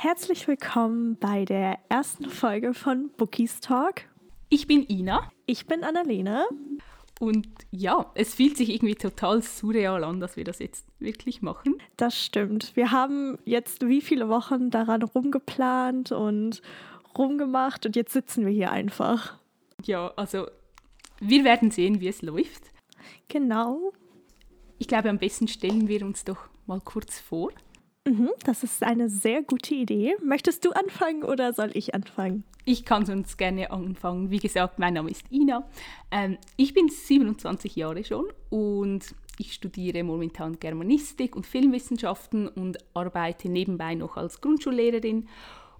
Herzlich willkommen bei der ersten Folge von Bookies Talk. Ich bin Ina. Ich bin Annalena. Und ja, es fühlt sich irgendwie total surreal an, dass wir das jetzt wirklich machen. Das stimmt. Wir haben jetzt wie viele Wochen daran rumgeplant und rumgemacht und jetzt sitzen wir hier einfach. Ja, also wir werden sehen, wie es läuft. Genau. Ich glaube, am besten stellen wir uns doch mal kurz vor. Mhm, das ist eine sehr gute Idee. Möchtest du anfangen oder soll ich anfangen? Ich kann sonst gerne anfangen. Wie gesagt, mein Name ist Ina. Ähm, ich bin 27 Jahre schon und ich studiere momentan Germanistik und Filmwissenschaften und arbeite nebenbei noch als Grundschullehrerin.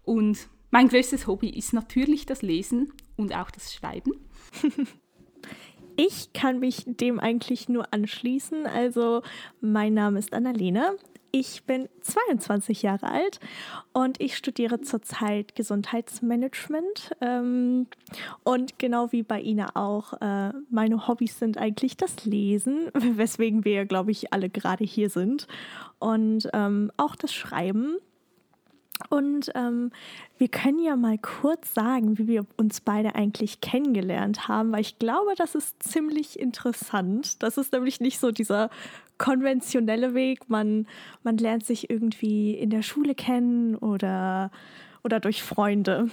Und mein größtes Hobby ist natürlich das Lesen und auch das Schreiben. Ich kann mich dem eigentlich nur anschließen. Also, mein Name ist Annalena. Ich bin 22 Jahre alt und ich studiere zurzeit Gesundheitsmanagement. Ähm, und genau wie bei Ina auch, äh, meine Hobbys sind eigentlich das Lesen, weswegen wir, glaube ich, alle gerade hier sind. Und ähm, auch das Schreiben. Und ähm, wir können ja mal kurz sagen, wie wir uns beide eigentlich kennengelernt haben, weil ich glaube, das ist ziemlich interessant. Das ist nämlich nicht so dieser konventionelle Weg. Man, man lernt sich irgendwie in der Schule kennen oder, oder durch Freunde.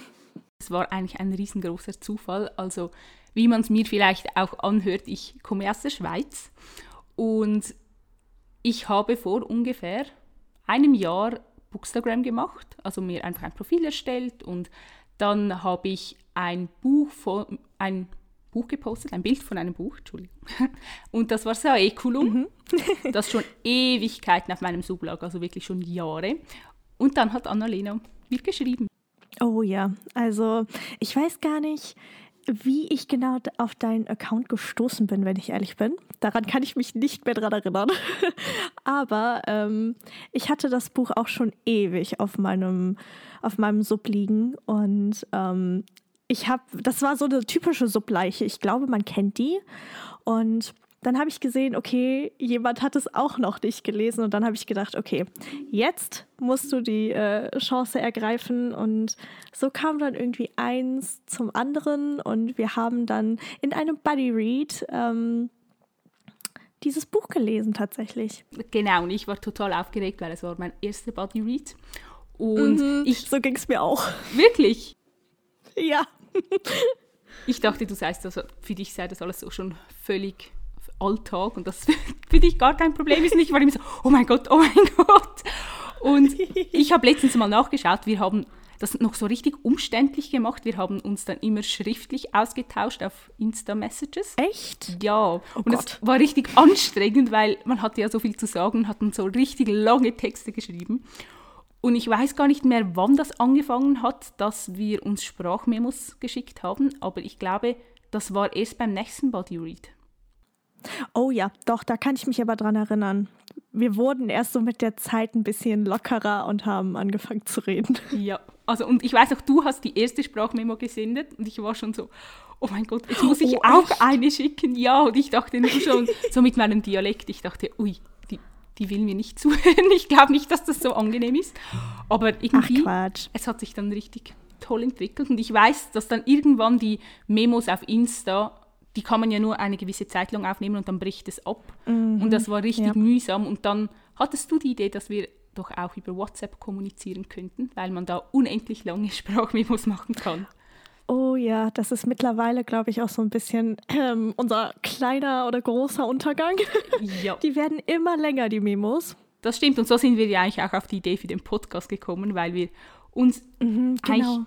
Es war eigentlich ein riesengroßer Zufall. Also, wie man es mir vielleicht auch anhört, ich komme aus der Schweiz und ich habe vor ungefähr einem Jahr Bookstagram gemacht, also mir einfach ein Profil erstellt und dann habe ich ein Buch von, ein Buch gepostet, ein Bild von einem Buch, Entschuldigung. Und das war Saeculum, mhm. das schon Ewigkeiten auf meinem Sub lag, also wirklich schon Jahre. Und dann hat Annalena mir geschrieben. Oh ja, also ich weiß gar nicht, wie ich genau auf deinen Account gestoßen bin, wenn ich ehrlich bin. Daran kann ich mich nicht mehr dran erinnern. Aber ähm, ich hatte das Buch auch schon ewig auf meinem, auf meinem Sub liegen und ähm, ich habe, das war so eine typische Subleiche. Ich glaube, man kennt die. Und dann habe ich gesehen, okay, jemand hat es auch noch nicht gelesen. Und dann habe ich gedacht, okay, jetzt musst du die äh, Chance ergreifen. Und so kam dann irgendwie eins zum anderen. Und wir haben dann in einem Buddy Read ähm, dieses Buch gelesen tatsächlich. Genau, und ich war total aufgeregt, weil es war mein erster Buddy Read. Und mhm, ich, so ging es mir auch. Wirklich? Ja. ich dachte, du sagst, also für dich sei das alles so schon völlig Alltag und das für dich gar kein Problem ist. Und ich war immer so, oh mein Gott, oh mein Gott. Und ich habe letztens mal nachgeschaut, wir haben das noch so richtig umständlich gemacht. Wir haben uns dann immer schriftlich ausgetauscht auf Insta-Messages. Echt? Ja. Oh und es war richtig anstrengend, weil man hatte ja so viel zu sagen und hat dann so richtig lange Texte geschrieben. Und ich weiß gar nicht mehr, wann das angefangen hat, dass wir uns Sprachmemos geschickt haben, aber ich glaube, das war erst beim nächsten Body Read. Oh ja, doch, da kann ich mich aber dran erinnern. Wir wurden erst so mit der Zeit ein bisschen lockerer und haben angefangen zu reden. Ja, also und ich weiß auch, du hast die erste Sprachmemo gesendet und ich war schon so, oh mein Gott, jetzt muss ich oh, auch echt? eine schicken. Ja, und ich dachte nur schon, so mit meinem Dialekt, ich dachte, ui, die will mir nicht zuhören. Ich glaube nicht, dass das so angenehm ist. Aber irgendwie, Ach, es hat sich dann richtig toll entwickelt. Und ich weiß, dass dann irgendwann die Memos auf Insta, die kann man ja nur eine gewisse Zeit lang aufnehmen und dann bricht es ab. Mhm. Und das war richtig ja. mühsam. Und dann hattest du die Idee, dass wir doch auch über WhatsApp kommunizieren könnten, weil man da unendlich lange Sprachmemos machen kann. Oh ja, das ist mittlerweile, glaube ich, auch so ein bisschen ähm, unser kleiner oder großer Untergang. Ja. Die werden immer länger, die Memos. Das stimmt. Und so sind wir ja eigentlich auch auf die Idee für den Podcast gekommen, weil wir uns mhm, genau.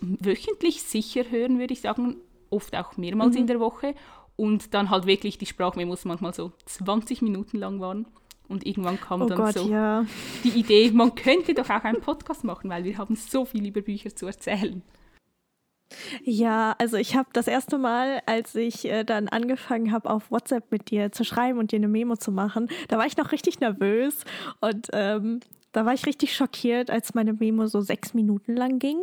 wöchentlich sicher hören, würde ich sagen, oft auch mehrmals mhm. in der Woche. Und dann halt wirklich die Sprachmemos manchmal so 20 Minuten lang waren. Und irgendwann kam oh dann Gott, so ja. die Idee, man könnte doch auch einen Podcast machen, weil wir haben so viel über Bücher zu erzählen. Ja, also ich habe das erste Mal, als ich äh, dann angefangen habe, auf WhatsApp mit dir zu schreiben und dir eine Memo zu machen, da war ich noch richtig nervös und ähm, da war ich richtig schockiert, als meine Memo so sechs Minuten lang ging.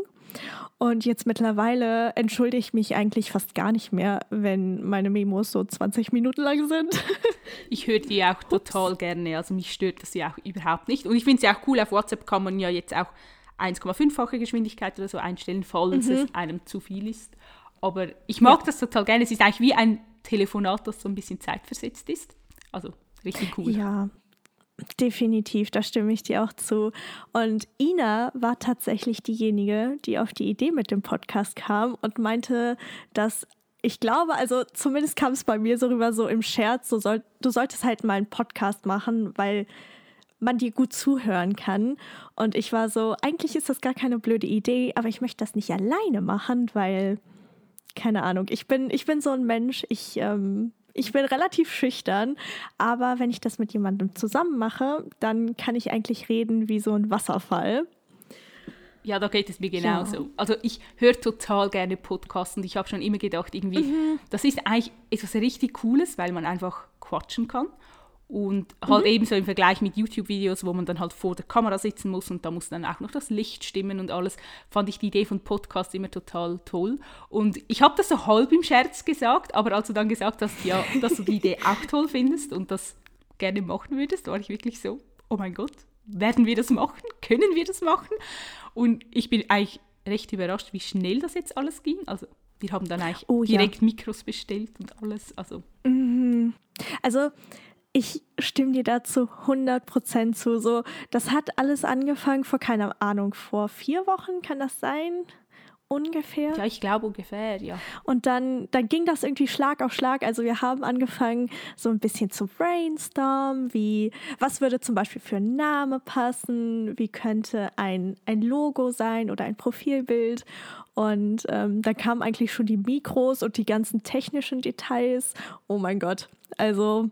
Und jetzt mittlerweile entschuldige ich mich eigentlich fast gar nicht mehr, wenn meine Memos so 20 Minuten lang sind. ich höre die auch total gerne. Also mich stört das ja auch überhaupt nicht. Und ich finde es ja auch cool, auf WhatsApp kann man ja jetzt auch 1,5-fache Geschwindigkeit oder so einstellen, falls mhm. es einem zu viel ist. Aber ich mag ja. das total gerne. Es ist eigentlich wie ein Telefonat, das so ein bisschen zeitversetzt ist. Also richtig cool. Ja, definitiv, da stimme ich dir auch zu. Und Ina war tatsächlich diejenige, die auf die Idee mit dem Podcast kam und meinte, dass ich glaube, also zumindest kam es bei mir so rüber, so im Scherz, so soll, du solltest halt mal einen Podcast machen, weil man dir gut zuhören kann. Und ich war so, eigentlich ist das gar keine blöde Idee, aber ich möchte das nicht alleine machen, weil, keine Ahnung, ich bin, ich bin so ein Mensch, ich, ähm, ich bin relativ schüchtern, aber wenn ich das mit jemandem zusammen mache, dann kann ich eigentlich reden wie so ein Wasserfall. Ja, da geht es mir genauso. Ja. Also ich höre total gerne Podcasts und ich habe schon immer gedacht, irgendwie, mhm. das ist eigentlich etwas richtig Cooles, weil man einfach quatschen kann. Und halt mhm. ebenso im Vergleich mit YouTube-Videos, wo man dann halt vor der Kamera sitzen muss und da muss dann auch noch das Licht stimmen und alles, fand ich die Idee von Podcast immer total toll. Und ich habe das so halb im Scherz gesagt, aber als du dann gesagt hast, ja, dass du die Idee auch toll findest und das gerne machen würdest, war ich wirklich so, oh mein Gott, werden wir das machen? Können wir das machen? Und ich bin eigentlich recht überrascht, wie schnell das jetzt alles ging. Also wir haben dann eigentlich oh, direkt ja. Mikros bestellt und alles. Also, mhm. also ich stimme dir dazu 100% zu. So, das hat alles angefangen vor, keine Ahnung, vor vier Wochen, kann das sein? Ungefähr. Ja, ich glaube ungefähr, ja. Und dann, dann ging das irgendwie Schlag auf Schlag. Also wir haben angefangen, so ein bisschen zu brainstormen, wie, was würde zum Beispiel für ein Name passen, wie könnte ein, ein Logo sein oder ein Profilbild. Und ähm, dann kamen eigentlich schon die Mikros und die ganzen technischen Details. Oh mein Gott. Also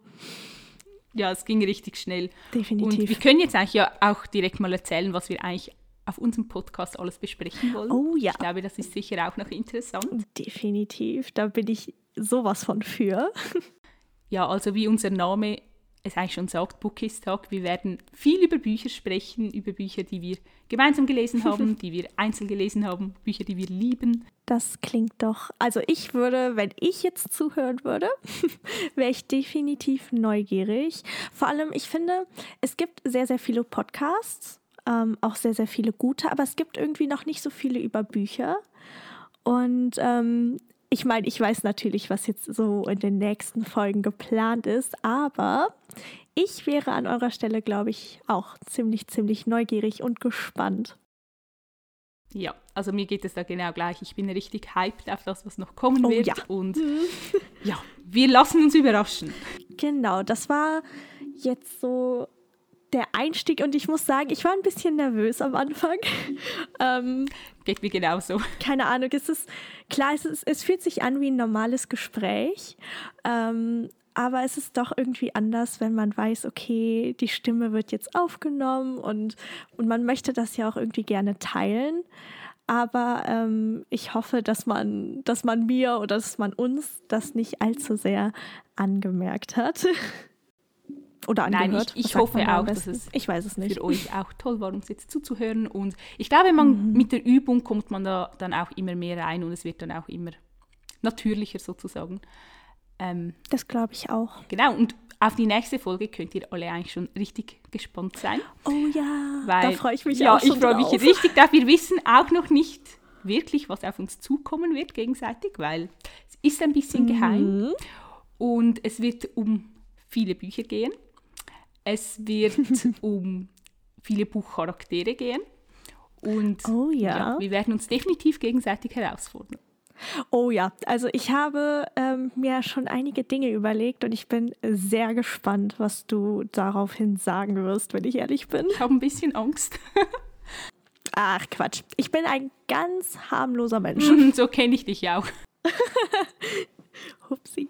ja, es ging richtig schnell. Definitiv. Und wir können jetzt eigentlich ja auch direkt mal erzählen, was wir eigentlich auf unserem Podcast alles besprechen wollen. Oh ja. Ich glaube, das ist sicher auch noch interessant. Definitiv. Da bin ich sowas von für. ja, also wie unser Name es eigentlich schon sagt, Bookies Talk. Wir werden viel über Bücher sprechen, über Bücher, die wir gemeinsam gelesen haben, die wir einzeln gelesen haben, Bücher, die wir lieben. Das klingt doch, also ich würde, wenn ich jetzt zuhören würde, wäre ich definitiv neugierig. Vor allem, ich finde, es gibt sehr, sehr viele Podcasts, ähm, auch sehr, sehr viele gute, aber es gibt irgendwie noch nicht so viele über Bücher. Und ähm, ich meine, ich weiß natürlich, was jetzt so in den nächsten Folgen geplant ist, aber ich wäre an eurer Stelle, glaube ich, auch ziemlich, ziemlich neugierig und gespannt. Ja, also mir geht es da genau gleich. Ich bin richtig hyped auf das, was noch kommen oh, wird. Ja. Und ja, wir lassen uns überraschen. Genau, das war jetzt so der Einstieg und ich muss sagen, ich war ein bisschen nervös am Anfang. ähm, Geht mir genauso. Keine Ahnung, es ist klar, es, ist, es fühlt sich an wie ein normales Gespräch, ähm, aber es ist doch irgendwie anders, wenn man weiß, okay, die Stimme wird jetzt aufgenommen und, und man möchte das ja auch irgendwie gerne teilen. Aber ähm, ich hoffe, dass man, dass man mir oder dass man uns das nicht allzu sehr angemerkt hat. Oder angehört. Nein, ich, ich hoffe auch, dass es ich weiß es nicht. für euch auch toll war, uns jetzt zuzuhören. Und ich glaube, man, mhm. mit der Übung kommt man da dann auch immer mehr rein und es wird dann auch immer natürlicher sozusagen. Ähm, das glaube ich auch. Genau, und auf die nächste Folge könnt ihr alle eigentlich schon richtig gespannt sein. Oh ja, weil, da freue ich mich ja, auch schon ich freue mich richtig, da wir wissen auch noch nicht wirklich, was auf uns zukommen wird gegenseitig, weil es ist ein bisschen mhm. geheim und es wird um viele Bücher gehen. Es wird um viele Buchcharaktere gehen. Und oh, ja. ja. wir werden uns definitiv gegenseitig herausfordern. Oh ja, also ich habe ähm, mir schon einige Dinge überlegt und ich bin sehr gespannt, was du daraufhin sagen wirst, wenn ich ehrlich bin. Ich habe ein bisschen Angst. Ach Quatsch, ich bin ein ganz harmloser Mensch. so kenne ich dich ja auch. Hupsi.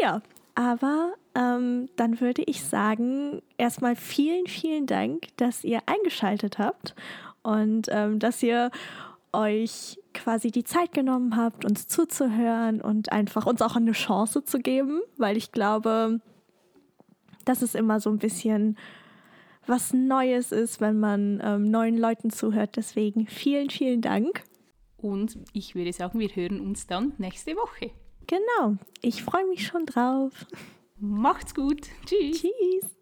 Naja, aber ähm, dann würde ich sagen, erstmal vielen, vielen Dank, dass ihr eingeschaltet habt und ähm, dass ihr euch quasi die Zeit genommen habt, uns zuzuhören und einfach uns auch eine Chance zu geben, weil ich glaube, dass es immer so ein bisschen was Neues ist, wenn man ähm, neuen Leuten zuhört. Deswegen vielen, vielen Dank. Und ich würde sagen, wir hören uns dann nächste Woche. Genau, ich freue mich schon drauf. Macht's gut. Tschüss. Tschüss.